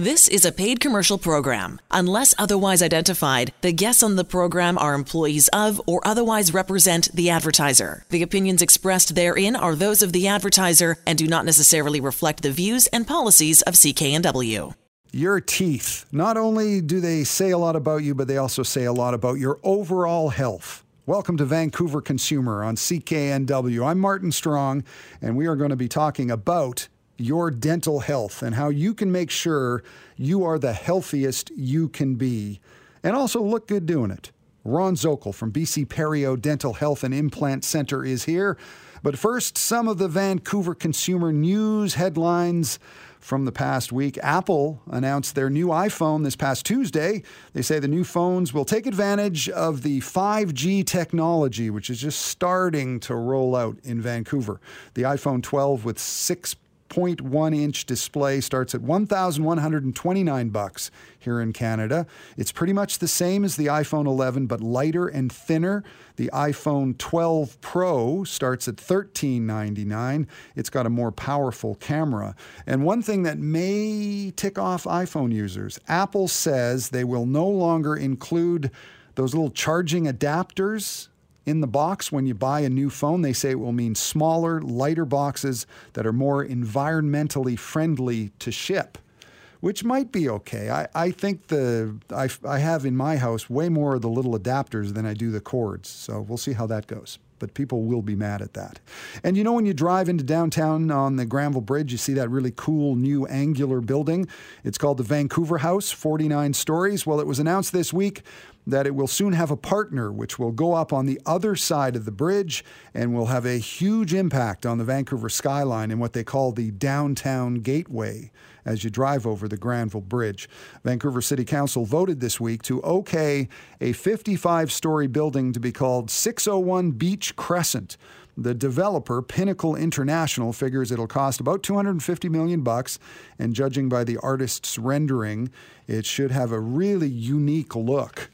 This is a paid commercial program. Unless otherwise identified, the guests on the program are employees of or otherwise represent the advertiser. The opinions expressed therein are those of the advertiser and do not necessarily reflect the views and policies of CKNW. Your teeth. Not only do they say a lot about you, but they also say a lot about your overall health. Welcome to Vancouver Consumer on CKNW. I'm Martin Strong, and we are going to be talking about your dental health and how you can make sure you are the healthiest you can be and also look good doing it. Ron Zokol from BC Perio Dental Health and Implant Center is here. But first, some of the Vancouver consumer news headlines from the past week. Apple announced their new iPhone this past Tuesday. They say the new phones will take advantage of the 5G technology, which is just starting to roll out in Vancouver. The iPhone 12 with 6 0.1 inch display starts at 1129 bucks here in Canada. It's pretty much the same as the iPhone 11 but lighter and thinner. The iPhone 12 Pro starts at 1399. It's got a more powerful camera. And one thing that may tick off iPhone users, Apple says they will no longer include those little charging adapters in the box when you buy a new phone. They say it will mean smaller, lighter boxes that are more environmentally friendly to ship, which might be okay. I, I think the I, I have in my house way more of the little adapters than I do the cords. So we'll see how that goes but people will be mad at that. And you know, when you drive into downtown on the Granville Bridge, you see that really cool new angular building. It's called the Vancouver House, 49 stories. Well, it was announced this week that it will soon have a partner which will go up on the other side of the bridge and will have a huge impact on the Vancouver skyline in what they call the downtown gateway as you drive over the Granville Bridge. Vancouver City Council voted this week to okay a 55 story building to be called 601 Beach Crescent. The developer, Pinnacle International, figures it'll cost about 250 million bucks, and judging by the artist's rendering, it should have a really unique look.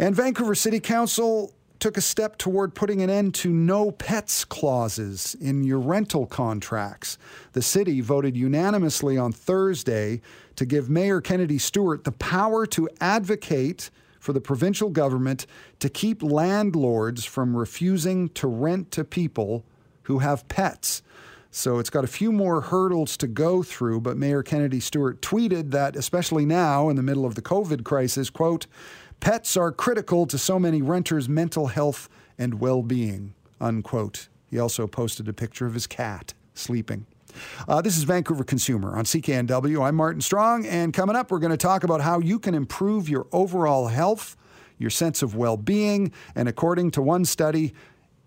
And Vancouver City Council took a step toward putting an end to no pets clauses in your rental contracts. The city voted unanimously on Thursday to give Mayor Kennedy Stewart the power to advocate for the provincial government to keep landlords from refusing to rent to people who have pets. So it's got a few more hurdles to go through, but Mayor Kennedy Stewart tweeted that especially now in the middle of the COVID crisis, quote, Pets are critical to so many renters' mental health and well being. Unquote. He also posted a picture of his cat sleeping. Uh, this is Vancouver Consumer on CKNW. I'm Martin Strong, and coming up, we're going to talk about how you can improve your overall health, your sense of well being, and according to one study,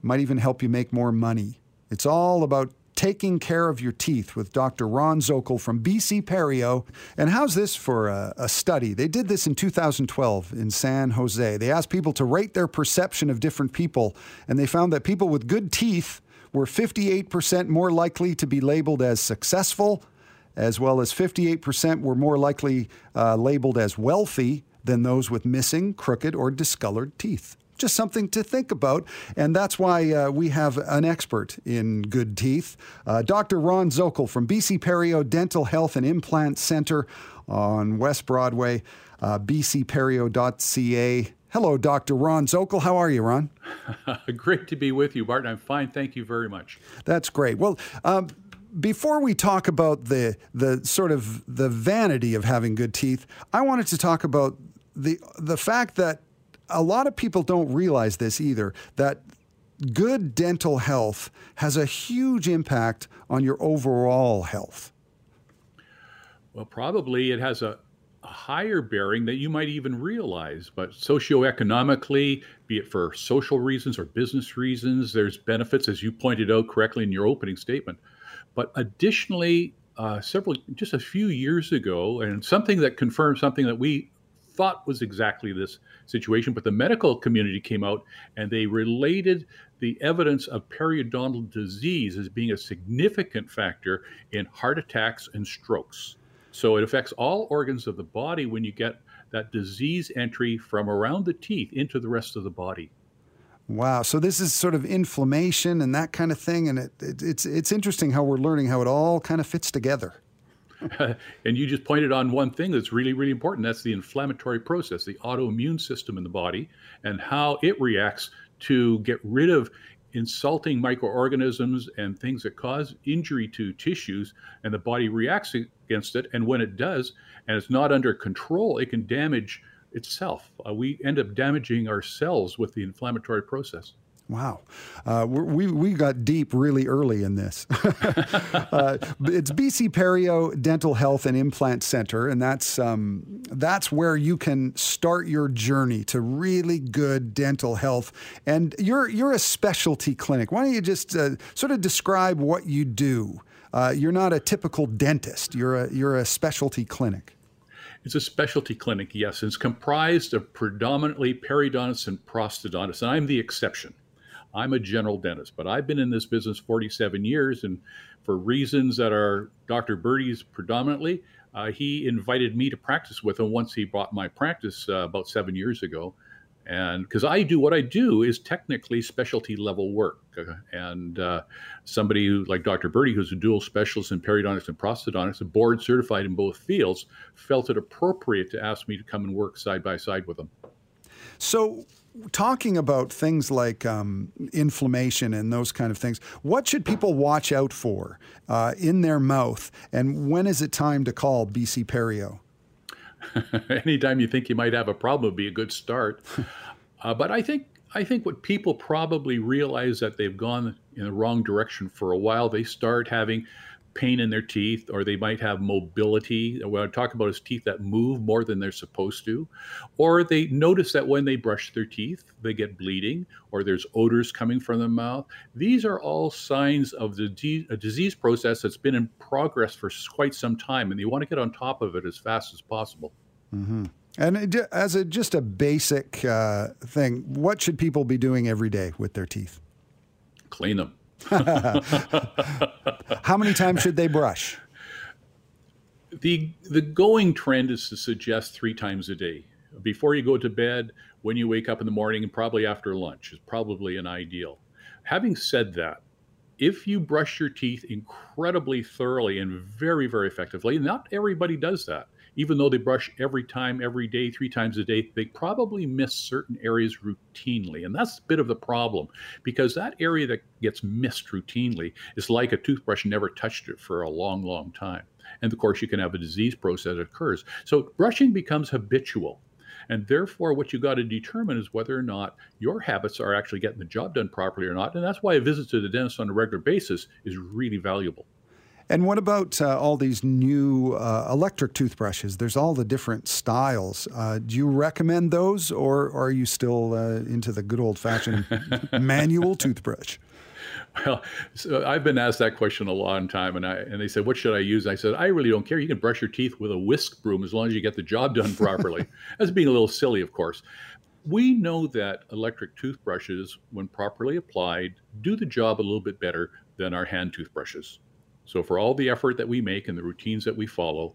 might even help you make more money. It's all about Taking Care of Your Teeth with Dr. Ron Zokol from BC Perio. And how's this for a, a, study? They did this in 2012 in San Jose. They asked people to rate their perception of different people, and they found that people with good teeth were 58% more likely to be labeled as successful, as well as 58% were more likely uh, labeled as wealthy than those with missing, crooked, or discolored teeth just something to think about. And that's why uh, we have an expert in good teeth, uh, Dr. Ron Zokol from BC Perio Dental Health and Implant Center on West Broadway, uh, bcperio.ca. Hello, Dr. Ron Zokol. How are you, Ron? great to be with you, Martin. I'm fine. Thank you very much. That's great. Well, um, before we talk about the the sort of the vanity of having good teeth, I wanted to talk about the the fact that a lot of people don't realize this either that good dental health has a huge impact on your overall health. Well, probably it has a, a higher bearing that you might even realize. But socioeconomically, be it for social reasons or business reasons, there's benefits, as you pointed out correctly in your opening statement. But additionally, uh, several, just a few years ago, and something that confirmed something that we thought was exactly this situation, but the medical community came out and they related the evidence of periodontal disease as being a significant factor in heart attacks and strokes. So it affects all organs of the body when you get that disease entry from around the teeth into the rest of the body. Wow. So this is sort of inflammation and that kind of thing, and it, it, it's it's interesting how we're learning how it all kind of fits together. and you just pointed on one thing that's really, really important. That's the inflammatory process, the autoimmune system in the body, and how it reacts to get rid of insulting microorganisms and things that cause injury to tissues, and the body reacts against it. And when it does, and it's not under control, it can damage itself. Uh, we end up damaging ourselves with the inflammatory process. Wow, uh, we we got deep really early in this. uh, it's BC Perio Dental Health and Implant Center, and that's um, that's where you can start your journey to really good dental health. And you're you're a specialty clinic. Why don't you just uh, sort of describe what you do? Uh, you're not a typical dentist. You're a you're a specialty clinic. It's a specialty clinic, yes. It's comprised of predominantly periodontists and prosthodontists, and I'm the exception. I'm a general dentist, but I've been in this business 47 years, and for reasons that are Dr. Birdie's predominantly, uh, he invited me to practice with him once he bought my practice uh, about seven years ago. And because I do what I do is technically specialty level work. Uh, and uh, somebody who, like Dr. Birdie, who's a dual specialist in periodontics and prosthodontics, a board certified in both fields, felt it appropriate to ask me to come and work side by side with him. So, talking about things like um, inflammation and those kind of things, what should people watch out for uh, in their mouth, and when is it time to call BC Perio? Anytime you think you might have a problem would be a good start. uh, but I think I think what people probably realize that they've gone in the wrong direction for a while. They start having pain in their teeth, or they might have mobility. What I talk about is teeth that move more than they're supposed to, or they notice that when they brush their teeth, they get bleeding, or there's odors coming from the mouth. These are all signs of the a disease process that's been in progress for quite some time, and you want to get on top of it as fast as possible. Mm-hmm. And as a just a basic uh, thing, what should people be doing every day with their teeth? Clean them. How many times should they brush? The the going trend is to suggest three times a day. Before you go to bed, when you wake up in the morning, and probably after lunch is probably an ideal. Having said that, if you brush your teeth incredibly thoroughly and very, very effectively, not everybody does that even though they brush every time, every day, three times a day, they probably miss certain areas routinely. And that's a bit of the problem because that area that gets missed routinely is like a toothbrush never touched it for a long, long time. And of course, you can have a disease process that occurs. So brushing becomes habitual. And therefore, what you got to determine is whether or not your habits are actually getting the job done properly or not. And that's why a visit to the dentist on a regular basis is really valuable. And what about uh, all these new uh, electric toothbrushes? There's all the different styles. Uh, do you recommend those, or, or are you still uh, into the good old fashioned manual toothbrush? Well, so I've been asked that question a long time, and I and they said, "What should I use?" I said, "I really don't care. You can brush your teeth with a whisk broom as long as you get the job done properly." That's being a little silly, of course. We know that electric toothbrushes, when properly applied, do the job a little bit better than our hand toothbrushes. So for all the effort that we make and the routines that we follow,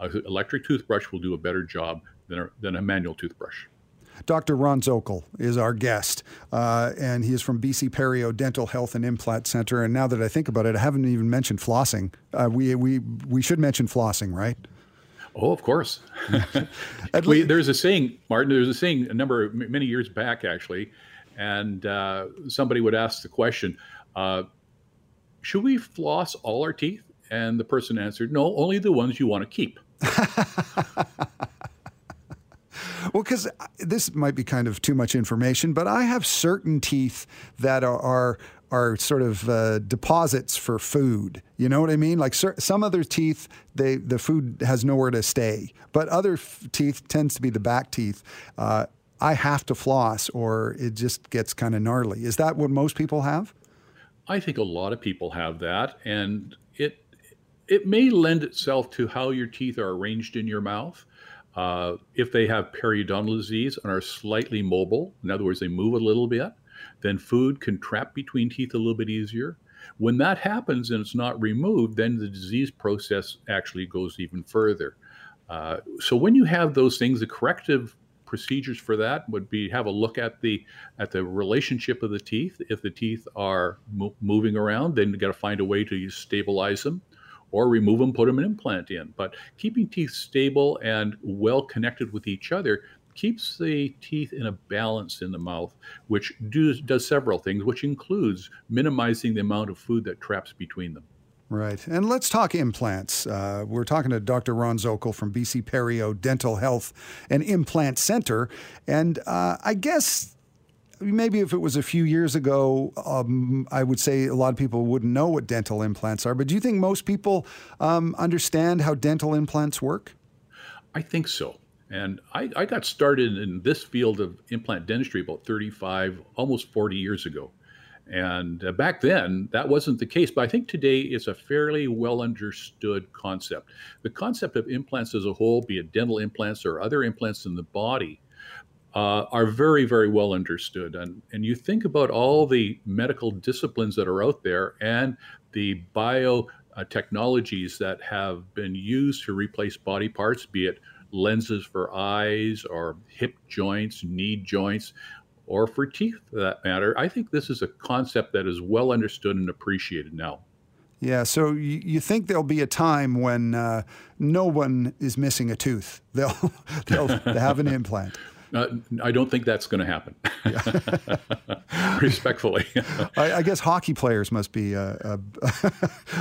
an electric toothbrush will do a better job than a, than a manual toothbrush. Dr. Ron Zokol is our guest, uh, and he is from BC Perio Dental Health and Implant Center. And now that I think about it, I haven't even mentioned flossing. Uh, we, we, we should mention flossing, right? Oh, of course. we, there's a saying, Martin. There's a saying a number of many years back, actually, and uh, somebody would ask the question: uh, should we floss all our teeth? And the person answered, no, only the ones you want to keep. well, because this might be kind of too much information, but I have certain teeth that are, are are sort of uh, deposits for food. You know what I mean? Like some other teeth, they the food has nowhere to stay, but other f- teeth tends to be the back teeth. Uh, I have to floss, or it just gets kind of gnarly. Is that what most people have? I think a lot of people have that, and it it may lend itself to how your teeth are arranged in your mouth. Uh, if they have periodontal disease and are slightly mobile, in other words, they move a little bit, then food can trap between teeth a little bit easier. When that happens and it's not removed, then the disease process actually goes even further. Uh, so when you have those things, the corrective procedures for that would be have a look at the at the relationship of the teeth. If the teeth are mo- moving around, then you got to find a way to stabilize them. or remove them, put them an implant in. But keeping teeth stable and well connected with each other keeps the teeth in a balance in the mouth, which do, does several things, which includes minimizing the amount of food that traps between them. Right. And let's talk implants. Uh, we're talking to Dr. Ron Zokol from BC Perio Dental Health and Implant Center. And uh, I guess maybe if it was a few years ago, um, I would say a lot of people wouldn't know what dental implants are. But do you think most people um, understand how dental implants work? I think so. And I, I got started in this field of implant dentistry about 35, almost 40 years ago. And uh, back then, that wasn't the case. But I think today it's a fairly well understood concept. The concept of implants as a whole, be it dental implants or other implants in the body, uh, are very, very well understood. And, and you think about all the medical disciplines that are out there and the biotechnologies uh, that have been used to replace body parts, be it lenses for eyes or hip joints, knee joints, or for teeth for that matter. I think this is a concept that is well understood and appreciated now. Yeah, so you, you think there'll be a time when uh, no one is missing a tooth? They'll they'll have an implant. Uh, I don't think that's going to happen. Respectfully, I, I, guess hockey players must be uh, uh,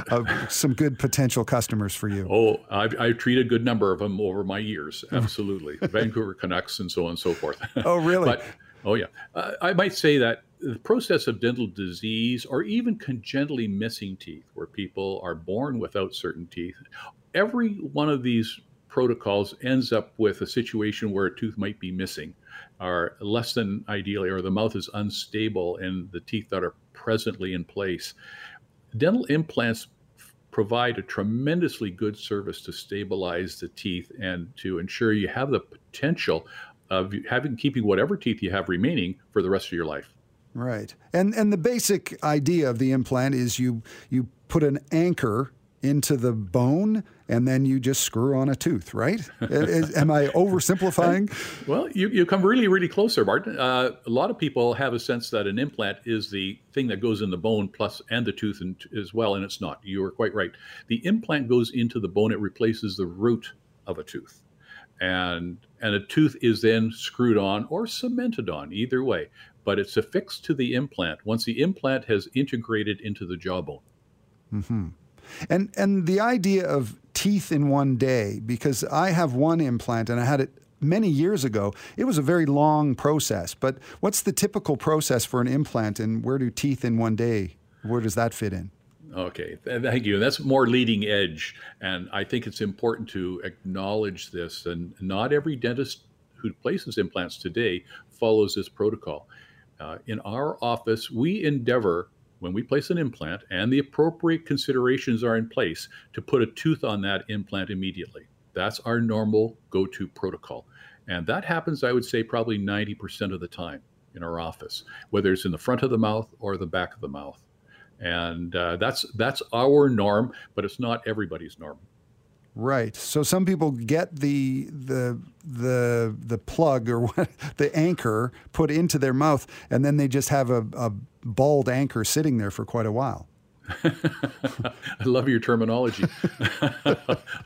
uh, some good potential customers for you. Oh, I've, I've, treated a good number of them over my years. Absolutely, Vancouver Canucks and so on and so forth. Oh, really? but, oh, yeah. Uh, I might say that the process of dental disease, or even congenitally missing teeth, where people are born without certain teeth, every one of these protocols ends up with a situation where a tooth might be missing or less than ideally, or the mouth is unstable in the teeth that are presently in place. Dental implants provide a tremendously good service to stabilize the teeth and to ensure you have the potential of having keeping whatever teeth you have remaining for the rest of your life. Right. And and the basic idea of the implant is you you put an anchor into the bone and then you just screw on a tooth, right? Am I oversimplifying? well, you, you come really, really close there, Martin. Uh, a lot of people have a sense that an implant is the thing that goes in the bone plus and the tooth and, as well, and it's not. You are quite right. The implant goes into the bone, it replaces the root of a tooth. And, and a tooth is then screwed on or cemented on, either way, but it's affixed to the implant once the implant has integrated into the jawbone. Mm-hmm. And and the idea of teeth in one day, because I have one implant and I had it many years ago. It was a very long process. But what's the typical process for an implant, and where do teeth in one day? Where does that fit in? Okay, thank you. That's more leading edge, and I think it's important to acknowledge this. And not every dentist who places implants today follows this protocol. Uh, in our office, we endeavor when we place an implant and the appropriate considerations are in place to put a tooth on that implant immediately. That's our normal go to protocol. And that happens, I would say, probably 90% of the time in our office, whether it's in the front of the mouth or the back of the mouth. And uh, that's that's our norm, but it's not everybody's norm. Right. So some people get the the the the plug or what, the anchor put into their mouth, and then they just have a, a bald anchor sitting there for quite a while. I love your terminology.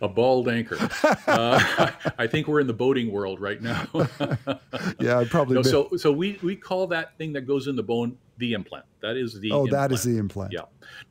a bald anchor. Uh, I think we're in the boating world right now. yeah, I'd probably. No, so, so we we call that thing that goes in the bone the implant. That is the. Oh, implant. that is the implant. Yeah.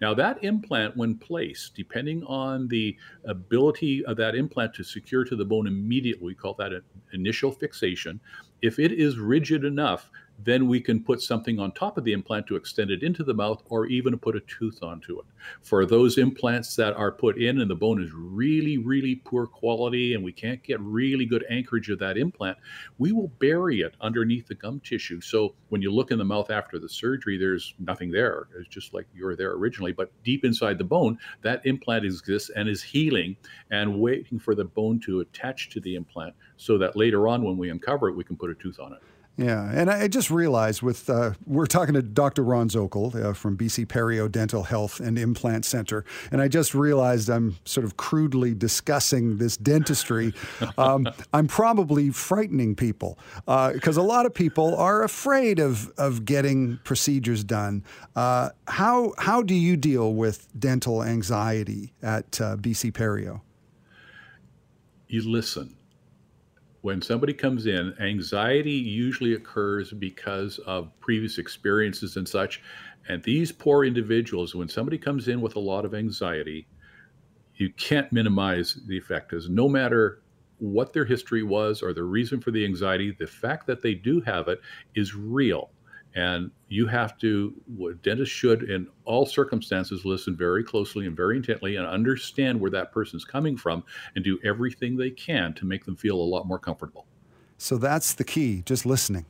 Now that implant, when placed, depending on the ability of that implant to secure to the bone immediately, we call that an initial fixation. If it is rigid enough then we can put something on top of the implant to extend it into the mouth or even put a tooth onto it. For those implants that are put in and the bone is really, really poor quality and we can't get really good anchorage of that implant, we will bury it underneath the gum tissue. So when you look in the mouth after the surgery, there's nothing there. It's just like you were there originally. But deep inside the bone, that implant exists and is healing and waiting for the bone to attach to the implant so that later on when we uncover it, we can put a tooth on it. Yeah, and I just realized with uh, we're talking to Dr. Ron Zokol uh, from BC Perio Dental Health and Implant Center, and I just realized I'm sort of crudely discussing this dentistry. Um, I'm probably frightening people because uh, a lot of people are afraid of of getting procedures done. Uh, how how do you deal with dental anxiety at uh, BC Perio? You listen when somebody comes in, anxiety usually occurs because of previous experiences and such. And these poor individuals, when somebody comes in with a lot of anxiety, you can't minimize the effect because no matter what their history was or the reason for the anxiety, the fact that they do have it is real. And you have to, dentists should in all circumstances, listen very closely and very intently and understand where that person's coming from and do everything they can to make them feel a lot more comfortable. So that's the key, just listening.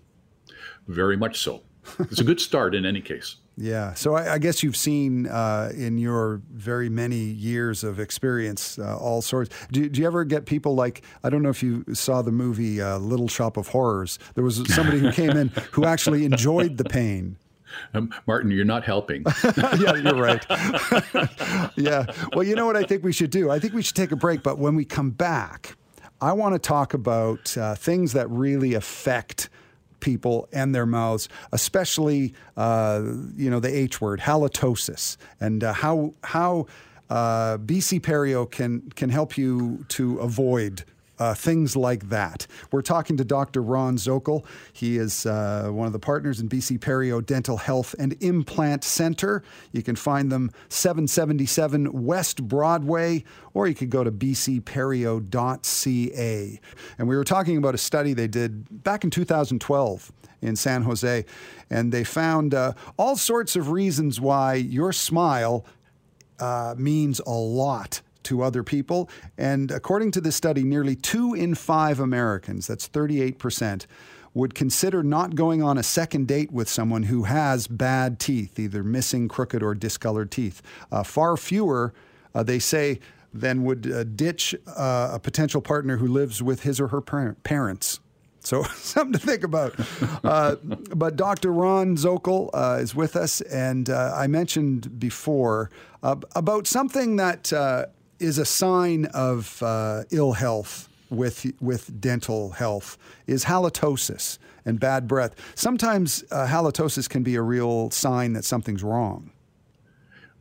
Very much so. It's a good start in any case. Yeah. So I, I guess you've seen uh, in your very many years of experience uh, all sorts. Do, do, you ever get people like, I don't know if you saw the movie uh, Little Shop of Horrors. There was somebody who came in who actually enjoyed the pain. Um, Martin, you're not helping. yeah, you're right. yeah. Well, you know what I think we should do? I think we should take a break. But when we come back, I want to talk about uh, things that really affect people and their mouths, especially uh, you know the H word, halitosis, and uh, how how uh, BC Perio can can help you to avoid uh, things like that. We're talking to Dr. Ron Zokol. He is uh, one of the partners in BC Perio Dental Health and Implant Center. You can find them 777 West Broadway, or you could go to bcperio.ca. And we were talking about a study they did back in 2012 in San Jose, and they found uh, all sorts of reasons why your smile uh, means a lot to other people. And according to this study, nearly two in five Americans, that's 38%, would consider not going on a second date with someone who has bad teeth, either missing, crooked, or discolored teeth. Uh, far fewer, uh, they say, than would uh, ditch uh, a potential partner who lives with his or her par- parents. So something to think about. Uh, but Dr. Ron Zokol uh, is with us, and uh, I mentioned before uh, about something that uh, is a sign of uh, ill health with with dental health is halitosis and bad breath. Sometimes uh, halitosis can be a real sign that something's wrong.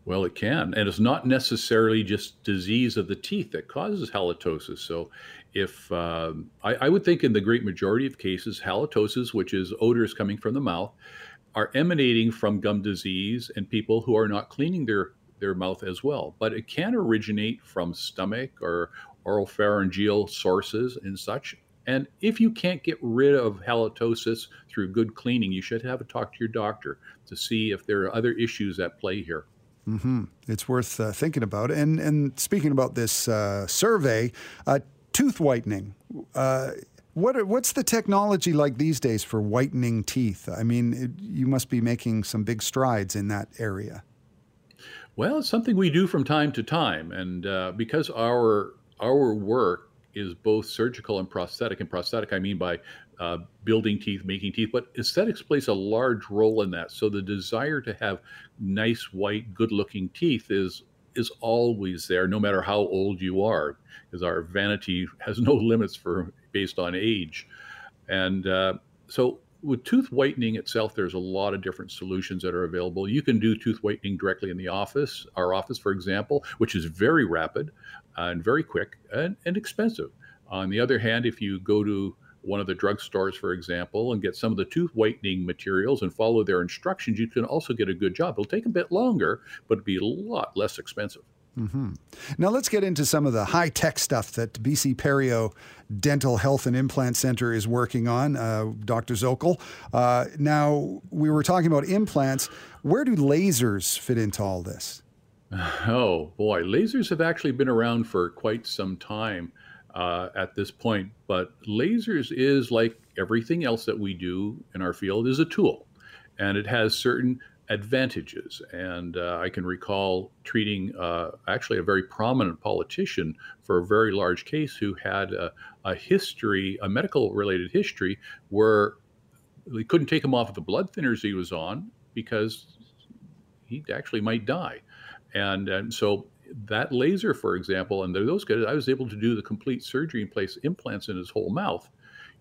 Well, it can, and it's not necessarily just disease of the teeth that causes halitosis. So, if um, I, I would think in the great majority of cases, halitosis, which is odors coming from the mouth, are emanating from gum disease and people who are not cleaning their their mouth as well. But it can originate from stomach or oropharyngeal sources and such. And if you can't get rid of halitosis through good cleaning, you should have a talk to your doctor to see if there are other issues at play here. Mm-hmm. It's worth uh, thinking about. And and speaking about this uh, survey, uh, tooth whitening. Uh, what what's the technology like these days for whitening teeth? I mean, it, you must be making some big strides in that area. Well, it's something we do from time to time, and uh, because our our work is both surgical and prosthetic, and prosthetic I mean by uh, building teeth, making teeth, but aesthetics plays a large role in that. So the desire to have nice, white, good-looking teeth is is always there, no matter how old you are, because our vanity has no limits for based on age, and uh, so with tooth whitening itself, there's a lot of different solutions that are available. You can do tooth whitening directly in the office, our office, for example, which is very rapid uh, and very quick and, and expensive. On the other hand, if you go to one of the drugstores, for example, and get some of the tooth whitening materials and follow their instructions, you can also get a good job. It'll take a bit longer, but it'll be a lot less expensive. Mm-hmm. Now let's get into some of the high tech stuff that BC Perio Dental Health and Implant Center is working on, uh, Dr. Zokol. Uh, now we were talking about implants. Where do lasers fit into all this? Oh boy, lasers have actually been around for quite some time uh, at this point, but lasers is like everything else that we do in our field is a tool, and it has certain advantages. And uh, I can recall treating uh, actually a very prominent politician for a very large case who had a, a history, a medical related history, where they couldn't take him off of the blood thinners he was on because he actually might die. And, and so that laser, for example, and those guys, I was able to do the complete surgery and place implants in his whole mouth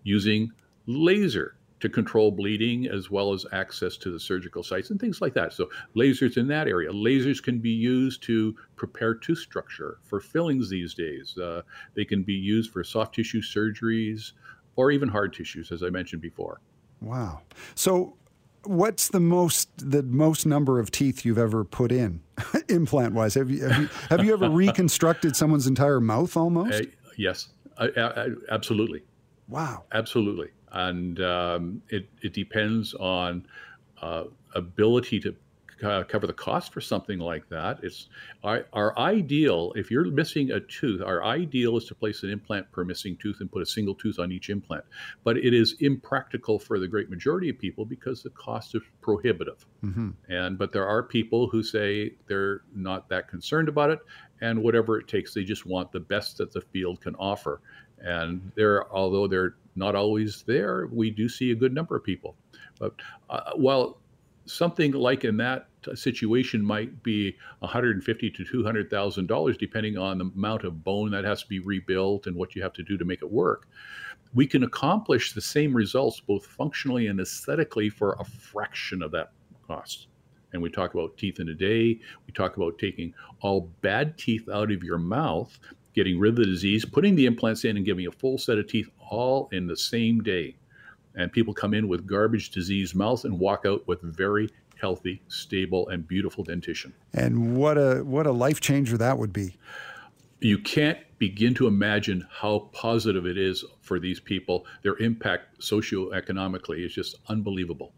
using laser to control bleeding as well as access to the surgical sites and things like that. So, lasers in that area. Lasers can be used to prepare tooth structure for fillings these days. Uh, they can be used for soft tissue surgeries or even hard tissues, as I mentioned before. Wow. So, what's the most the most number of teeth you've ever put in implant wise have you, have you have you ever reconstructed someone's entire mouth almost uh, yes absolutely wow absolutely and um, it, it depends on uh, ability to cover the cost for something like that. It's our, our ideal. If you're missing a tooth, our ideal is to place an implant per missing tooth and put a single tooth on each implant. But it is impractical for the great majority of people because the cost is prohibitive. Mm-hmm. And but there are people who say they're not that concerned about it, and whatever it takes, they just want the best that the field can offer. And there, although they're not always there, we do see a good number of people. But uh, while something like in that situation might be 150 to 200 thousand dollars, depending on the amount of bone that has to be rebuilt and what you have to do to make it work. We can accomplish the same results both functionally and aesthetically for a fraction of that cost. And we talk about teeth in a day. We talk about taking all bad teeth out of your mouth, getting rid of the disease, putting the implants in, and giving a full set of teeth all in the same day and people come in with garbage disease mouth and walk out with very healthy, stable, and beautiful dentition. And what a what a life changer that would be. You can't begin to imagine how positive it is for these people. Their impact socioeconomically is just unbelievable.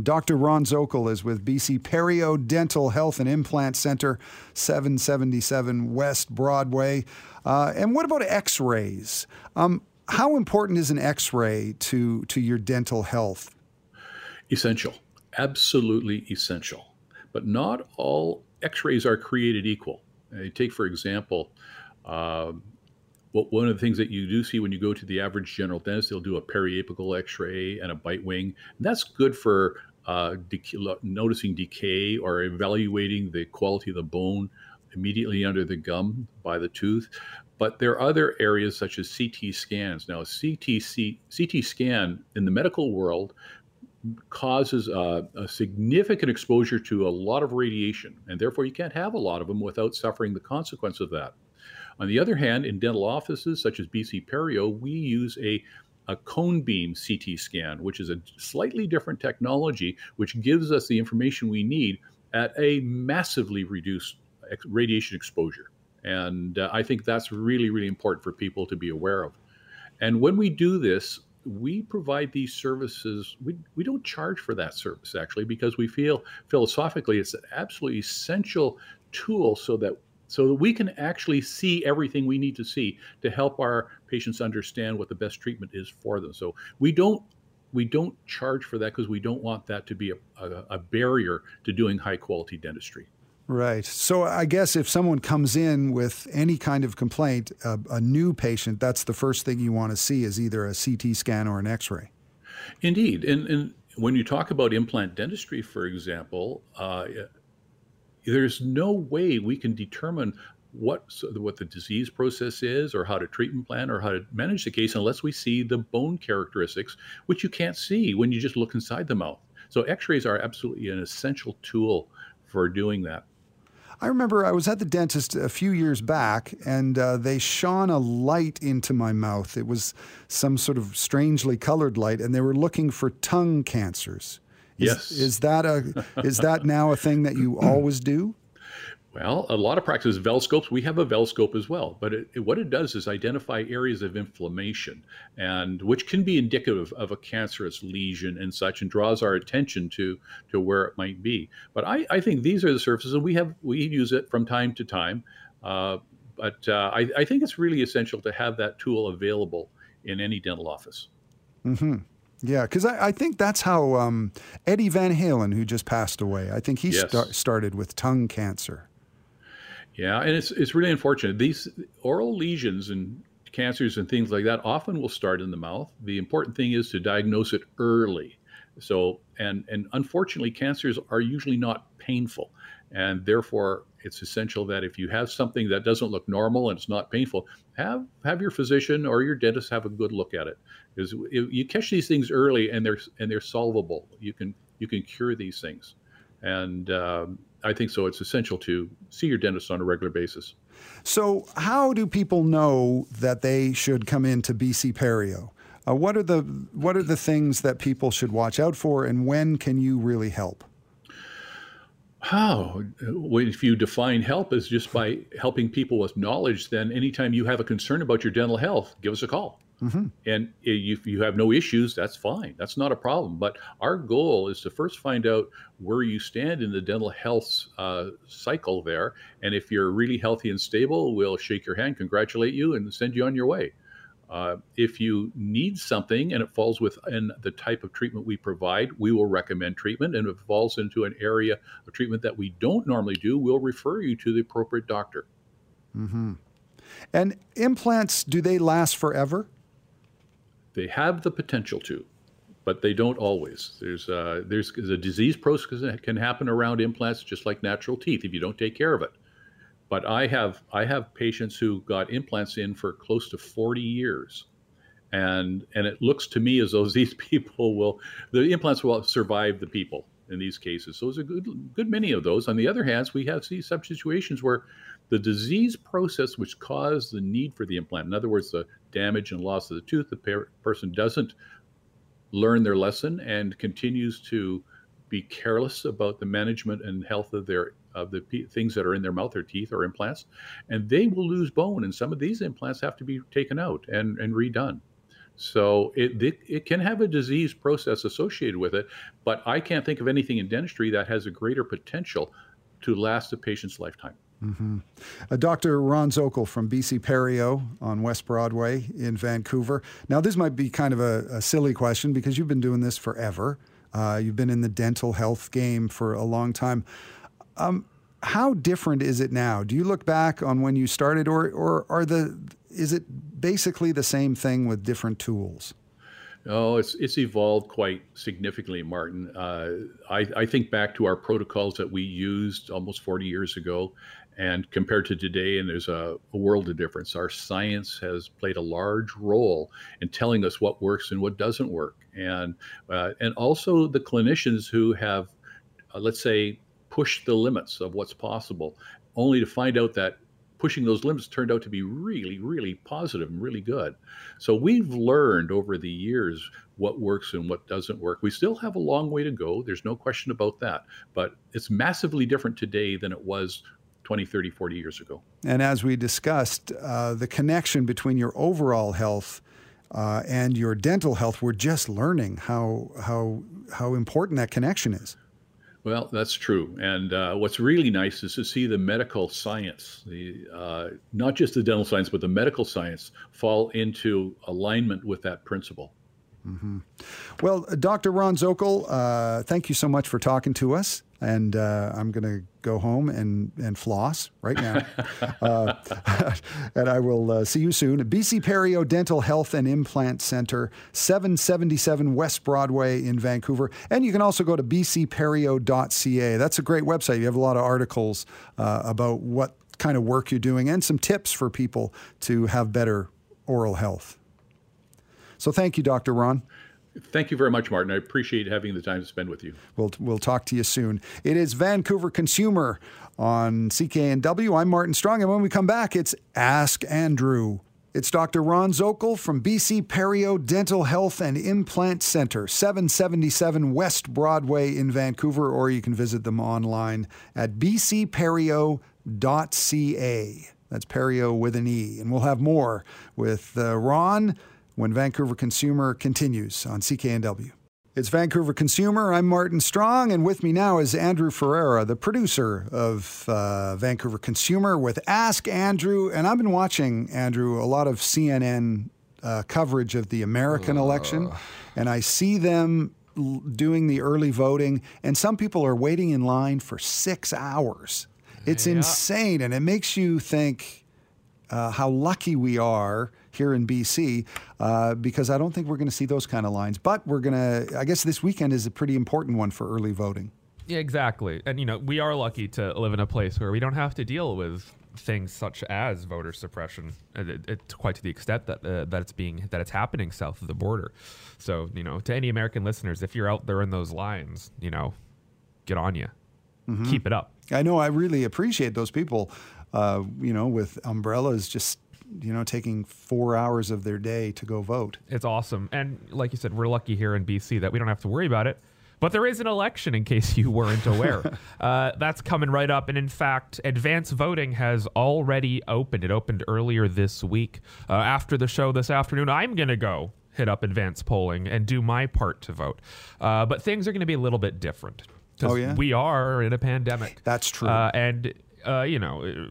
Dr. Ron Zokol is with BC Perio Dental Health and Implant Center, 777 West Broadway. Uh, and what about x rays? Um, how important is an X-ray to to your dental health? Essential, absolutely essential. But not all X-rays are created equal. Uh, take for example. Uh, one of the things that you do see when you go to the average general dentist, they'll do a periapical X-ray and a bite wing. And that's good for uh, noticing decay or evaluating the quality of the bone immediately under the gum by the tooth. But there are other areas such as CT scans. Now, CT, CT scan in the medical world causes a, a, significant exposure to a lot of radiation, and therefore you can't have a lot of them without suffering the consequence of that. On the other hand, in dental offices such as BC Perio, we use a a cone beam CT scan, which is a slightly different technology, which gives us the information we need at a massively reduced radiation exposure. And uh, I think that's really, really important for people to be aware of. And when we do this, we provide these services. We, we don't charge for that service actually because we feel philosophically it's an absolutely essential tool so that so that we can actually see everything we need to see to help our patients understand what the best treatment is for them. So we don't we don't charge for that because we don't want that to be a, a, a barrier to doing high quality dentistry. Right. So I guess if someone comes in with any kind of complaint, a, a new patient, that's the first thing you want to see is either a CT scan or an X ray. Indeed. And, and when you talk about implant dentistry, for example, uh, there's no way we can determine what what the disease process is or how to treatment plan or how to manage the case unless we see the bone characteristics which you can't see when you just look inside the mouth so x-rays are absolutely an essential tool for doing that I remember I was at the dentist a few years back and uh, they shone a light into my mouth. It was some sort of strangely colored light, and they were looking for tongue cancers. Is, yes. Is that a is that now a thing that you always do? Well, a lot of practices Velscopes. We have a Velscope as well, but it, it, what it does is identify areas of inflammation, and which can be indicative of a cancerous lesion and such, and draws our attention to to where it might be. But I, I think these are the surfaces, and we have we use it from time to time. Uh, but uh, I, I, think it's really essential to have that tool available in any dental office. Mm-hmm. Yeah, because I, I, think that's how um, Eddie Van Halen, who just passed away, I think he yes. sta- started with tongue cancer. Yeah, and it's it's really unfortunate. These oral lesions and cancers and things like that often will start in the mouth. The important thing is to diagnose it early. So, and and unfortunately, cancers are usually not painful, and therefore it's essential that if you have something that doesn't look normal and it's not painful, have have your physician or your dentist have a good look at it. Because you catch these things early and they're and they're solvable. You can you can cure these things, and um, I think so. It's essential to see your dentist on a regular basis. So, how do people know that they should come into BC Perio? Uh, what are the what are the things that people should watch out for, and when can you really help? How? If you define help as just by helping people with knowledge, then anytime you have a concern about your dental health, give us a call. Mm-hmm. And if you have no issues, that's fine. That's not a problem. But our goal is to first find out where you stand in the dental health uh, cycle there. And if you're really healthy and stable, we'll shake your hand, congratulate you, and send you on your way. Uh, if you need something and it falls within the type of treatment we provide, we will recommend treatment. And if it falls into an area of treatment that we don't normally do, we'll refer you to the appropriate doctor. Mm-hmm. And implants, do they last forever? They have the potential to, but they don't always. There's, uh, there's a disease process that can happen around implants just like natural teeth if you don't take care of it. But I have I have patients who got implants in for close to 40 years. And and it looks to me as though these people will the implants will survive the people in these cases. So there's a good good many of those. On the other hand, we have these situations where the disease process which caused the need for the implant, in other words, the damage and loss of the tooth, the per- person doesn't learn their lesson and continues to be careless about the management and health of their of the p- things that are in their mouth or teeth or implants, and they will lose bone. And some of these implants have to be taken out and, and redone. So it, it, it can have a disease process associated with it, but I can't think of anything in dentistry that has a greater potential to last a patient's lifetime. Mm-hmm. Uh, Dr. Ron Zokol from BC Perio on West Broadway in Vancouver. Now, this might be kind of a, a silly question because you've been doing this forever. Uh, you've been in the dental health game for a long time. Um, how different is it now? Do you look back on when you started, or or are the is it basically the same thing with different tools? Oh, it's it's evolved quite significantly, Martin. Uh, I, I think back to our protocols that we used almost 40 years ago, and compared to today, and there's a, a, world of difference. Our science has played a large role in telling us what works and what doesn't work, and uh, and also the clinicians who have, uh, let's say, push the limits of what's possible, only to find out that pushing those limits turned out to be really, really positive and really good. So we've learned over the years what works and what doesn't work. We still have a long way to go. There's no question about that. But it's massively different today than it was 20, 30, 40 years ago. And as we discussed, uh, the connection between your overall health uh, and your dental health, we're just learning how, how, how important that connection is. Well, that's true. And uh, what's really nice is to see the medical science, the uh, not just the dental science, but the medical science fall into alignment with that principle. Mm-hmm. Well, Dr. Ron Zokol, uh, thank you so much for talking to us. And uh, I'm going to go home and, and floss right now. uh, and I will uh, see you soon at BC Perio Dental Health and Implant Center, 777 West Broadway in Vancouver. And you can also go to bcperio.ca. That's a great website. You have a lot of articles uh, about what kind of work you're doing and some tips for people to have better oral health. So thank you, Dr. Ron. Thank you very much, Martin. I appreciate having the time to spend with you. We'll, we'll talk to you soon. It is Vancouver Consumer on CKNW. I'm Martin Strong, and when we come back, it's Ask Andrew. It's Dr. Ron Zokol from BC Perio Dental Health and Implant Center, 777 West Broadway in Vancouver, or you can visit them online at bcperio.ca. That's Perio with an E. And we'll have more with uh, Ron when Vancouver Consumer continues on CKNW. It's Vancouver Consumer. I'm Martin Strong, and with me now is Andrew Ferreira, the producer of uh, Vancouver Consumer with Ask Andrew. And I've been watching, Andrew, a lot of CNN uh, coverage of the American uh. election, and I see them doing the early voting, and some people are waiting in line for six hours. It's yeah. insane, and it makes you think uh, how lucky we are here in BC uh, because I don't think we're going to see those kind of lines. But we're going to, I guess this weekend is a pretty important one for early voting. Yeah, exactly. And, you know, we are lucky to live in a place where we don't have to deal with things such as voter suppression, it, it, quite to the extent that uh, that it's being that it's happening south of the border. So you know, to any American listeners, if you're out there in those lines, you know, get on you, mm-hmm. keep it up. I know. I really appreciate those people. Uh, you know, with umbrellas, just you know, taking four hours of their day to go vote. It's awesome, and like you said, we're lucky here in BC that we don't have to worry about it but there is an election, in case you weren't aware. uh, that's coming right up. And in fact, advance voting has already opened. It opened earlier this week. Uh, after the show this afternoon, I'm going to go hit up advance polling and do my part to vote. Uh, but things are going to be a little bit different. Oh, yeah. We are in a pandemic. That's true. Uh, and, uh, you know,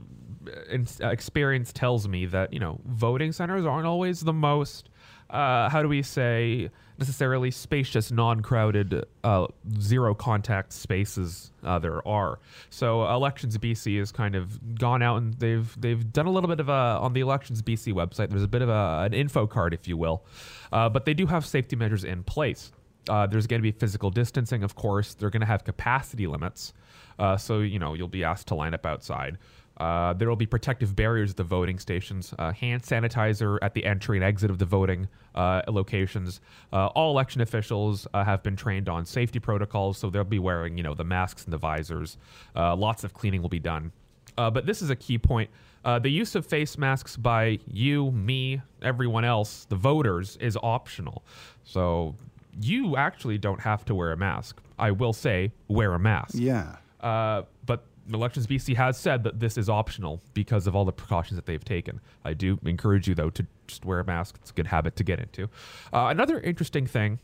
experience tells me that, you know, voting centers aren't always the most, how do we say, necessarily spacious, non-crowded, uh, zero contact spaces uh, there are. So Elections BC has kind of gone out and they've they've done a little bit of a on the Elections BC website. There's a bit of a, an info card, if you will, uh, but they do have safety measures in place. Uh, there's going to be physical distancing, of course. They're going to have capacity limits, uh, so you know you'll be asked to line up outside. Uh, there will be protective barriers at the voting stations, uh, hand sanitizer at the entry and exit of the voting uh, locations. Uh, all election officials uh, have been trained on safety protocols, so they'll be wearing, you know, the masks and the visors. Uh, lots of cleaning will be done. but this is a key point. the use of face masks by you, me, everyone else, the voters, is optional. So you actually don't have to wear a mask. I will say, wear a mask. Yeah. but Elections BC has said that this is optional because of all the precautions that they've taken. I do encourage you, though, to just wear a mask. It's a good habit to get into. Uh, another interesting thing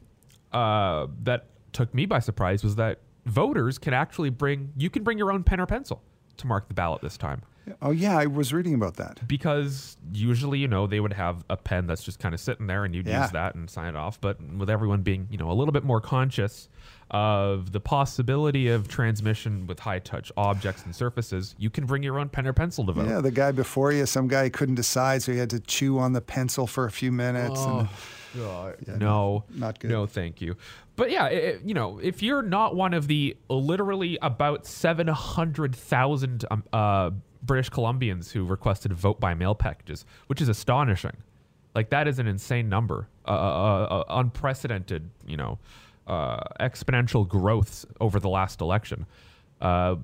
uh, that took me by surprise was that voters can actually bring, you can bring your own pen or pencil to mark the ballot this time. Oh yeah, I was reading about that. Because usually, you know, they would have a pen that's just kind of sitting there, and you'd yeah. use that and sign it off. But with everyone being, you know, a little bit more conscious of the possibility of transmission with high touch objects and surfaces, you can bring your own pen or pencil to vote. Yeah, the guy before you, some guy couldn't decide, so he had to chew on the pencil for a few minutes. Oh. And, oh, yeah, no, not good. No, thank you. But yeah, it, you know, if you're not one of the literally about 700,000 um, uh, British Columbians who requested vote by mail packages, which is astonishing. Like that is an insane number, uh, uh, uh, uh unprecedented, you know, uh, exponential growth over the last election. Uh,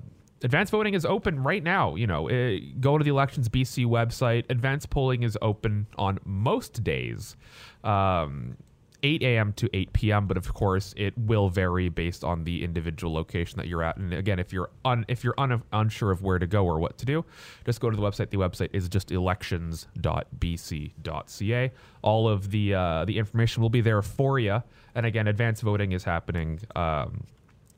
advanced voting is open right now. You know, it, go to the Elections BC website. Advanced polling is open on most days. Um, 8 a.m. to 8 p.m. But of course, it will vary based on the individual location that you're at. And again, if you're un, if you're un, unsure of where to go or what to do, just go to the website. The website is just elections.bc.ca. All of the uh, the information will be there for you. And again, advanced voting is happening. Um,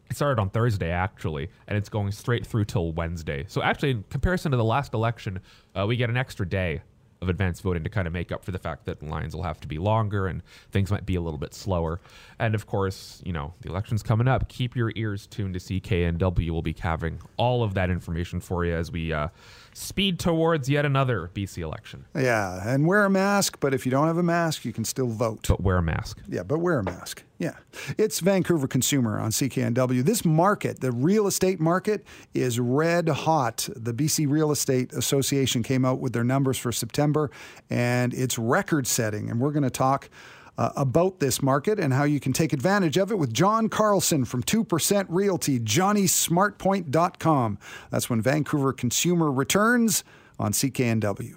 it started on Thursday actually, and it's going straight through till Wednesday. So actually, in comparison to the last election, uh, we get an extra day of advanced voting to kind of make up for the fact that lines will have to be longer and things might be a little bit slower. And of course, you know, the election's coming up. Keep your ears tuned to CKNW. We'll be having all of that information for you as we uh, speed towards yet another BC election. Yeah, and wear a mask, but if you don't have a mask, you can still vote. But wear a mask. Yeah, but wear a mask. Yeah. It's Vancouver Consumer on CKNW. This market, the real estate market, is red hot. The BC Real Estate Association came out with their numbers for September, and it's record setting. And we're going to talk uh, about this market and how you can take advantage of it with John Carlson from 2% Realty, johnnysmartpoint.com. That's when Vancouver Consumer returns on CKNW.